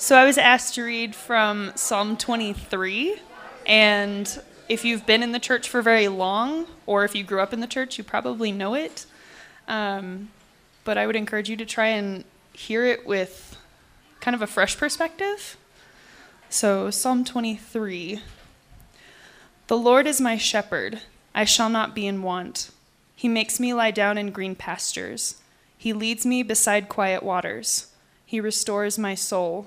So I was asked to read from Psalm 23, and if you've been in the church for very long, or if you grew up in the church, you probably know it. Um, but I would encourage you to try and hear it with kind of a fresh perspective. So, Psalm 23 The Lord is my shepherd, I shall not be in want. He makes me lie down in green pastures, He leads me beside quiet waters, He restores my soul.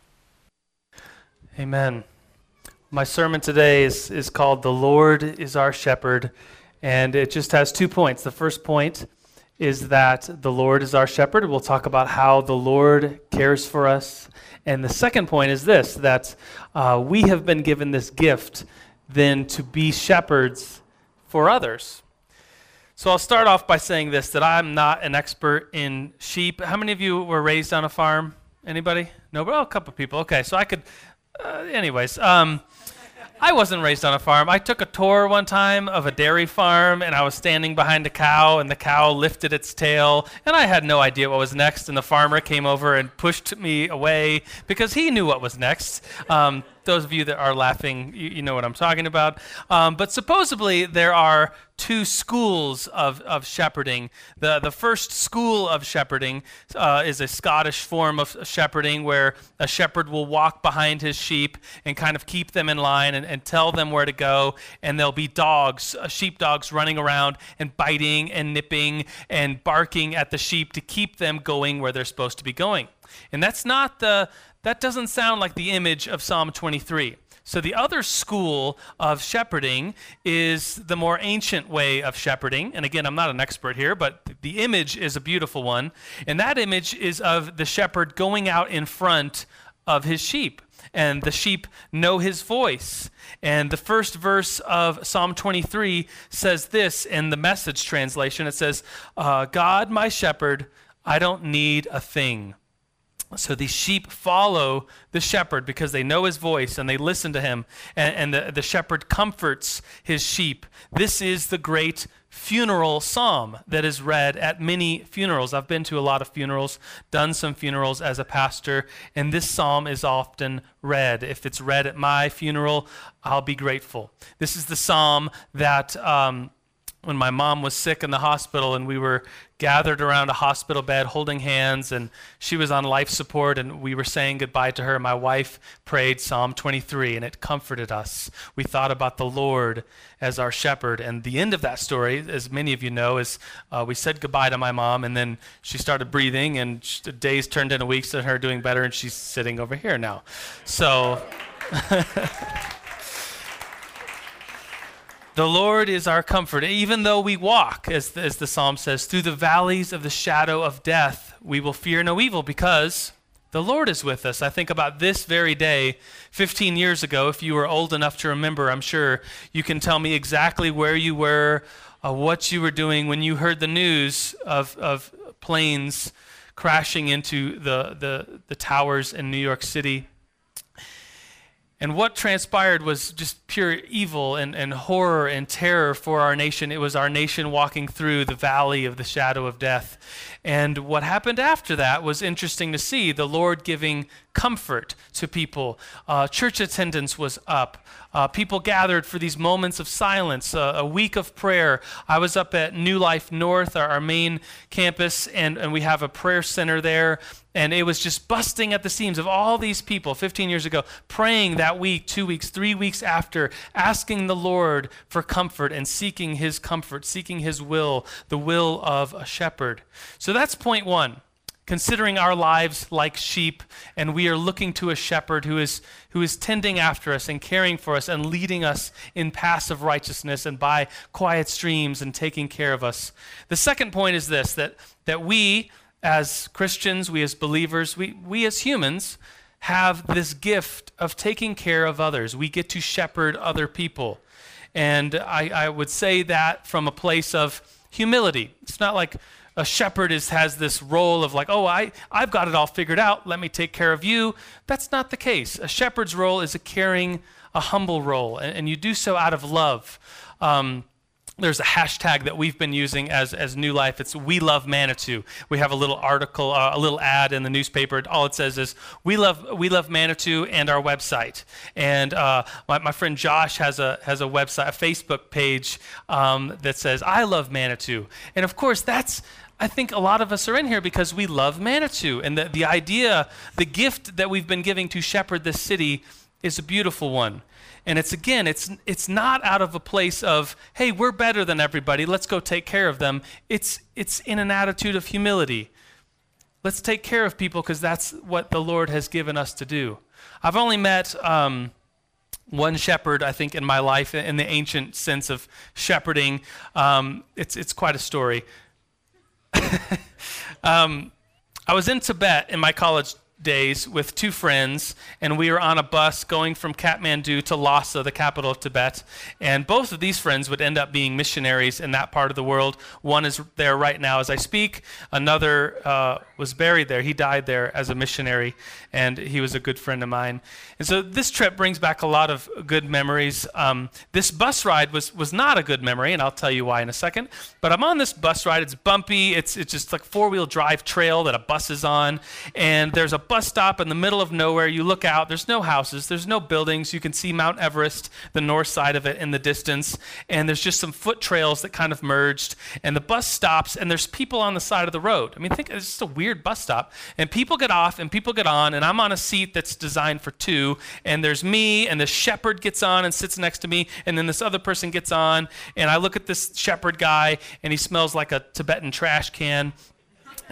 Amen. My sermon today is, is called The Lord is Our Shepherd, and it just has two points. The first point is that the Lord is our shepherd. We'll talk about how the Lord cares for us. And the second point is this that uh, we have been given this gift then to be shepherds for others. So I'll start off by saying this that I'm not an expert in sheep. How many of you were raised on a farm? Anybody? No, well, a couple of people. Okay, so I could uh, anyways, um, I wasn't raised on a farm. I took a tour one time of a dairy farm, and I was standing behind a cow, and the cow lifted its tail, and I had no idea what was next. And the farmer came over and pushed me away because he knew what was next. Um, those of you that are laughing, you, you know what I'm talking about. Um, but supposedly there are two schools of, of shepherding. The, the first school of shepherding uh, is a Scottish form of shepherding where a shepherd will walk behind his sheep and kind of keep them in line and, and tell them where to go. And there'll be dogs, uh, sheep dogs, running around and biting and nipping and barking at the sheep to keep them going where they're supposed to be going. And that's not the that doesn't sound like the image of Psalm 23. So, the other school of shepherding is the more ancient way of shepherding. And again, I'm not an expert here, but the image is a beautiful one. And that image is of the shepherd going out in front of his sheep. And the sheep know his voice. And the first verse of Psalm 23 says this in the message translation it says, uh, God, my shepherd, I don't need a thing. So these sheep follow the shepherd because they know his voice and they listen to him, and, and the, the shepherd comforts his sheep. This is the great funeral psalm that is read at many funerals. I've been to a lot of funerals, done some funerals as a pastor, and this psalm is often read. If it's read at my funeral, I'll be grateful. This is the psalm that. Um, when my mom was sick in the hospital and we were gathered around a hospital bed holding hands and she was on life support and we were saying goodbye to her my wife prayed psalm 23 and it comforted us. We thought about the lord as our shepherd. And the end of that story as many of you know is uh, we said goodbye to my mom and then she started breathing and days turned into weeks and her doing better and she's sitting over here now. So The Lord is our comfort. Even though we walk, as, as the psalm says, through the valleys of the shadow of death, we will fear no evil because the Lord is with us. I think about this very day, 15 years ago. If you were old enough to remember, I'm sure you can tell me exactly where you were, uh, what you were doing when you heard the news of, of planes crashing into the, the, the towers in New York City. And what transpired was just pure evil and, and horror and terror for our nation. It was our nation walking through the valley of the shadow of death. And what happened after that was interesting to see the Lord giving comfort to people. Uh, church attendance was up. Uh, people gathered for these moments of silence, uh, a week of prayer. I was up at New Life North, our, our main campus, and, and we have a prayer center there. And it was just busting at the seams of all these people 15 years ago praying that week, two weeks, three weeks after, asking the Lord for comfort and seeking his comfort, seeking his will, the will of a shepherd. So that's point one considering our lives like sheep, and we are looking to a shepherd who is, who is tending after us and caring for us and leading us in paths of righteousness and by quiet streams and taking care of us. The second point is this that, that we, as Christians, we as believers, we, we as humans, have this gift of taking care of others. We get to shepherd other people. And I, I would say that from a place of humility. It's not like a shepherd is, has this role of like, oh, I, I've got it all figured out. Let me take care of you. That's not the case. A shepherd's role is a caring, a humble role, and, and you do so out of love. Um, there's a hashtag that we've been using as, as New Life. It's We Love Manitou. We have a little article, uh, a little ad in the newspaper. All it says is We love We love Manitou and our website. And uh, my, my friend Josh has a has a website, a Facebook page um, that says I love Manitou. And of course, that's I think a lot of us are in here because we love Manitou. And the, the idea, the gift that we've been giving to shepherd this city is a beautiful one. And it's again, it's it's not out of a place of, hey, we're better than everybody, let's go take care of them. It's it's in an attitude of humility. Let's take care of people because that's what the Lord has given us to do. I've only met um, one shepherd, I think, in my life in the ancient sense of shepherding. Um, it's it's quite a story. um, I was in Tibet in my college days with two friends, and we were on a bus going from Kathmandu to Lhasa, the capital of Tibet. And both of these friends would end up being missionaries in that part of the world. One is there right now as I speak, another uh, was buried there. He died there as a missionary, and he was a good friend of mine. And so this trip brings back a lot of good memories. Um, this bus ride was, was not a good memory, and I'll tell you why in a second. But I'm on this bus ride. It's bumpy, it's, it's just like four wheel drive trail that a bus is on, and there's a bus stop in the middle of nowhere. You look out, there's no houses, there's no buildings. You can see Mount Everest, the north side of it, in the distance. And there's just some foot trails that kind of merged. And the bus stops, and there's people on the side of the road. I mean, think it's just a weird bus stop. And people get off, and people get on, and I'm on a seat that's designed for two. And there's me, and the shepherd gets on and sits next to me, and then this other person gets on. And I look at this shepherd guy, and he smells like a Tibetan trash can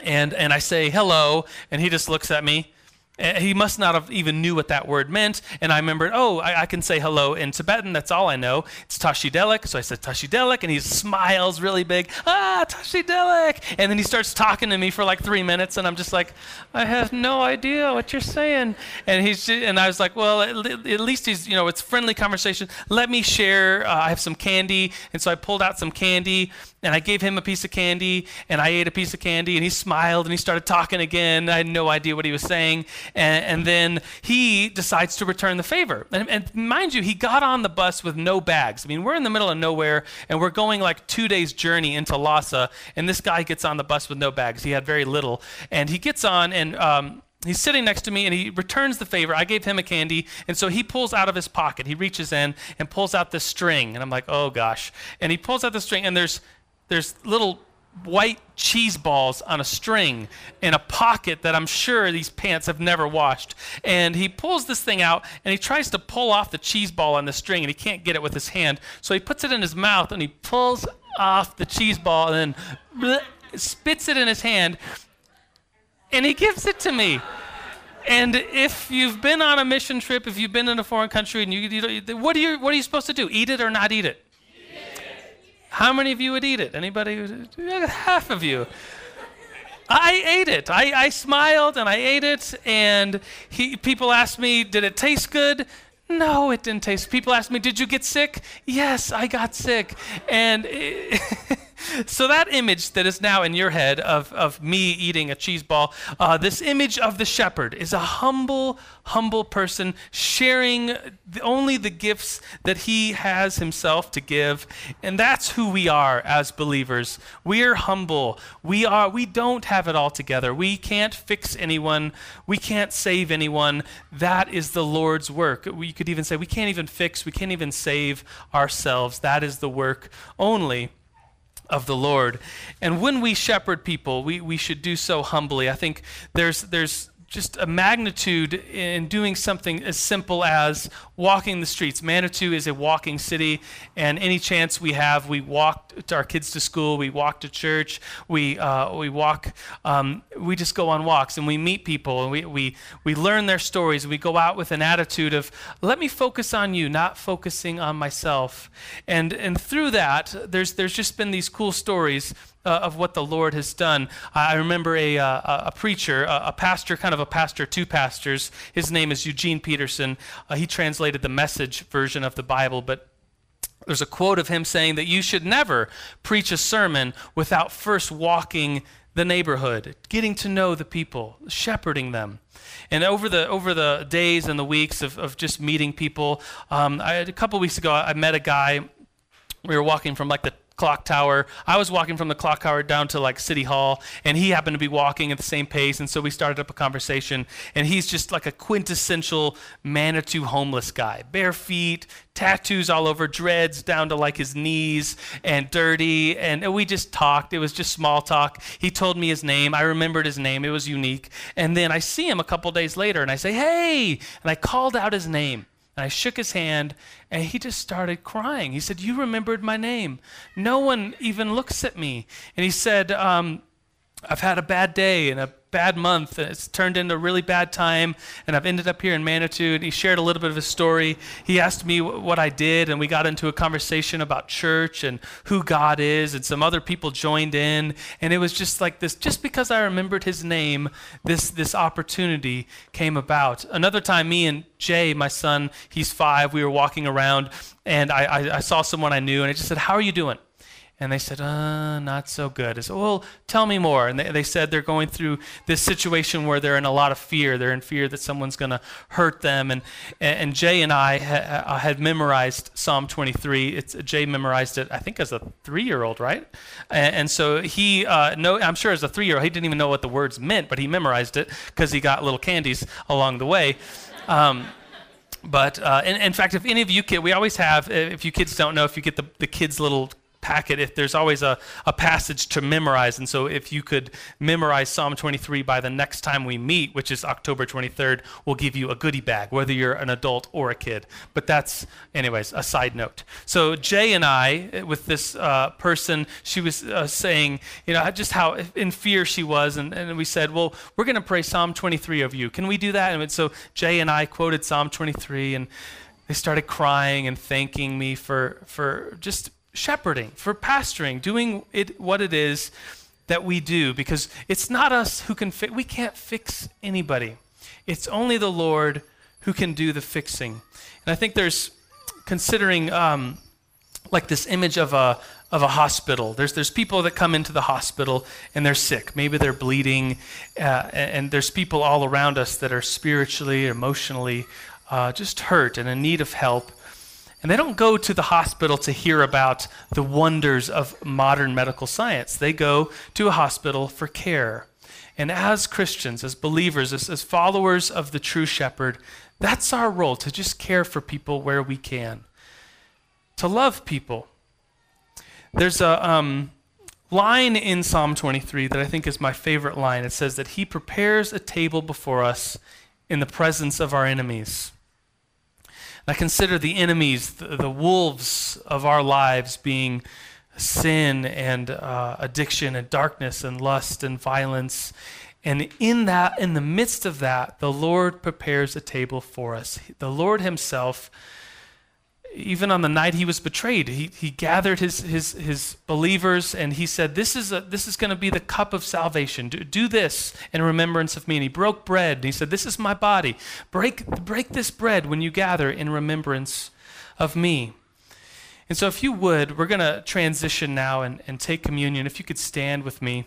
and and I say hello, and he just looks at me. He must not have even knew what that word meant. And I remembered, oh, I, I can say hello in Tibetan. That's all I know. It's Tashidelek. So I said Tashidelek, and he smiles really big. Ah, Tashidelek. And then he starts talking to me for like three minutes, and I'm just like, I have no idea what you're saying. And he's and I was like, well, at, at least he's you know it's friendly conversation. Let me share. Uh, I have some candy, and so I pulled out some candy and I gave him a piece of candy, and I ate a piece of candy, and he smiled, and he started talking again. I had no idea what he was saying. And, and then he decides to return the favor. And, and, mind you, he got on the bus with no bags. I mean, we're in the middle of nowhere, and we're going like two days' journey into Lhasa, and this guy gets on the bus with no bags. He had very little. And he gets on, and um, He's sitting next to me and he returns the favor. I gave him a candy. And so he pulls out of his pocket, he reaches in and pulls out this string. And I'm like, oh gosh. And he pulls out the string and there's there's little white cheese balls on a string in a pocket that I'm sure these pants have never washed. And he pulls this thing out and he tries to pull off the cheese ball on the string and he can't get it with his hand. So he puts it in his mouth and he pulls off the cheese ball and then spits it in his hand and he gives it to me. And if you've been on a mission trip, if you've been in a foreign country, and you, you what are you what are you supposed to do? Eat it or not eat it? How many of you would eat it? Anybody? Half of you. I ate it. I, I smiled and I ate it. And he, people asked me, did it taste good? No, it didn't taste. People asked me, did you get sick? Yes, I got sick. And. It, so that image that is now in your head of, of me eating a cheese ball, uh, this image of the shepherd is a humble, humble person sharing the, only the gifts that he has himself to give. And that's who we are as believers. We are humble. We are we don't have it all together. We can't fix anyone. We can't save anyone. That is the Lord's work. We could even say we can't even fix, we can't even save ourselves. That is the work only of the Lord. And when we shepherd people, we, we should do so humbly. I think there's, there's just a magnitude in doing something as simple as walking the streets. Manitou is a walking city, and any chance we have, we walk to our kids to school, we walk to church, we, uh, we walk, um, we just go on walks and we meet people and we, we, we learn their stories. We go out with an attitude of, let me focus on you, not focusing on myself. And, and through that, there's, there's just been these cool stories uh, of what the Lord has done. I remember a, uh, a preacher, a, a, pastor, kind of a pastor, two pastors. His name is Eugene Peterson. Uh, he translated the message version of the Bible, but there's a quote of him saying that you should never preach a sermon without first walking the neighborhood, getting to know the people, shepherding them. And over the over the days and the weeks of, of just meeting people, um, I, a couple weeks ago I met a guy. We were walking from like the clock tower. I was walking from the clock tower down to like City Hall, and he happened to be walking at the same pace, and so we started up a conversation. And he's just like a quintessential Manitou homeless guy, bare feet, tattoos all over, dreads down to like his knees, and dirty. And we just talked. It was just small talk. He told me his name. I remembered his name. It was unique. And then I see him a couple days later, and I say, "Hey!" And I called out his name. And I shook his hand, and he just started crying. He said, You remembered my name. No one even looks at me. And he said, um, I've had a bad day and a bad month. and It's turned into a really bad time, and I've ended up here in Manitou. And he shared a little bit of his story. He asked me what I did, and we got into a conversation about church and who God is, and some other people joined in. And it was just like this. Just because I remembered his name, this this opportunity came about. Another time, me and Jay, my son, he's five. We were walking around, and I, I, I saw someone I knew, and I just said, "How are you doing?" And they said, uh, not so good. I said, well, tell me more. And they, they said they're going through this situation where they're in a lot of fear. They're in fear that someone's going to hurt them. And, and Jay and I ha- had memorized Psalm 23. It's, Jay memorized it, I think, as a three year old, right? And, and, so he, uh, no, I'm sure as a three year old, he didn't even know what the words meant, but he memorized it because he got little candies along the way. Um, but uh, in, in, fact, if any of you kids, we always have, if you kids don't know, if you get the, the kids' little packet if there's always a, a passage to memorize. And so if you could memorize psalm 23 by the next time we meet which is october 23rd we'll give you a goodie bag whether you're an adult or a kid. But that's anyways a side note. So jay and i with this uh, person she was uh, saying you know just how in fear she was. And, and we said well we're going to pray psalm 23 of you. Can we do that? And so jay and i quoted psalm 23 and they started crying and thanking me for for just shepherding, for pastoring, doing it what it is that we do because it's not us who can fix we can't fix anybody. It's only the Lord who can do the fixing. And I think there's considering um, like this image of a of a hospital. There's there's people that come into the hospital and they're sick. Maybe they're bleeding, uh, and there's people all around us that are spiritually, emotionally, uh, just hurt and in need of help. And they don't go to the hospital to hear about the wonders of modern medical science. They go to a hospital for care. And as Christians, as believers, as, as followers of the true shepherd, that's our role to just care for people where we can, to love people. There's a um, line in Psalm 23 that I think is my favorite line. It says that He prepares a table before us in the presence of our enemies. I consider the enemies, the, the wolves of our lives being sin and uh, addiction and darkness and lust and violence. And in that, in the midst of that, the Lord prepares a table for us. The Lord Himself even on the night he was betrayed, he, he gathered his, his, his believers and he said, This is, a, this is going to be the cup of salvation. Do, do this in remembrance of me. And he broke bread and he said, This is my body. Break, break this bread when you gather in remembrance of me. And so, if you would, we're going to transition now and, and take communion. If you could stand with me.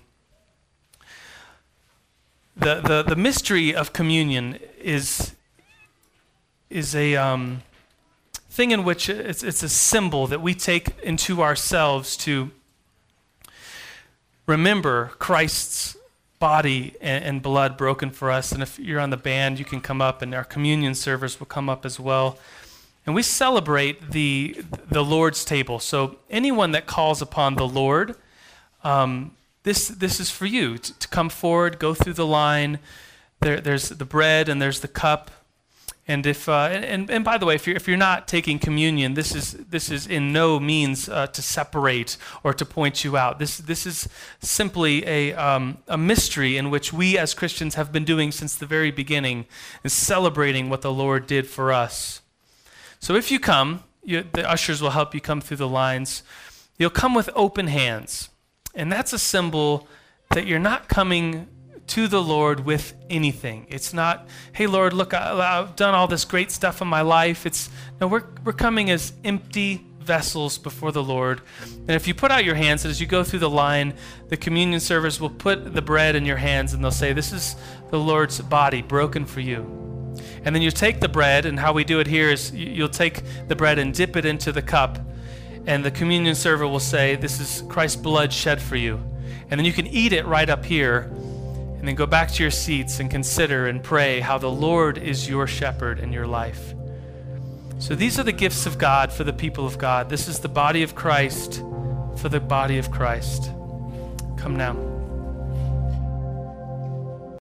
The, the, the mystery of communion is, is a. Um, thing in which it's, it's a symbol that we take into ourselves to remember Christ's body and, and, blood broken for us. And if you're on the band, you can come up, and our communion servers will come up as well. And we celebrate the, the Lord's table. So anyone that calls upon the Lord, um, this, this is for you to, to, come forward, go through the line. There, there's the bread and there's the cup. And if uh, and, and by the way, if you're, if you're not taking communion, this is this is in no means uh, to separate or to point you out. This this is simply a um, a mystery in which we as Christians have been doing since the very beginning, is celebrating what the Lord did for us. So if you come, you, the ushers will help you come through the lines. You'll come with open hands. And that's a symbol that you're not coming to the Lord with anything. It's not, hey, Lord, look, I, have done all this great stuff in my life. It's, no, we're, we're coming as empty vessels before the Lord. And if you put out your hands, as you go through the line, the communion servers will put the bread in your hands and they'll say, This is the Lord's body broken for you. And then you take the bread, and how we do it here is you'll take the bread and dip it into the cup, and the communion server will say, This is Christ's blood shed for you. And then you can eat it right up here and then go back to your seats and consider and pray how the Lord is your shepherd in your life. So these are the gifts of God for the people of God. This is the body of Christ for the body of Christ. Come now.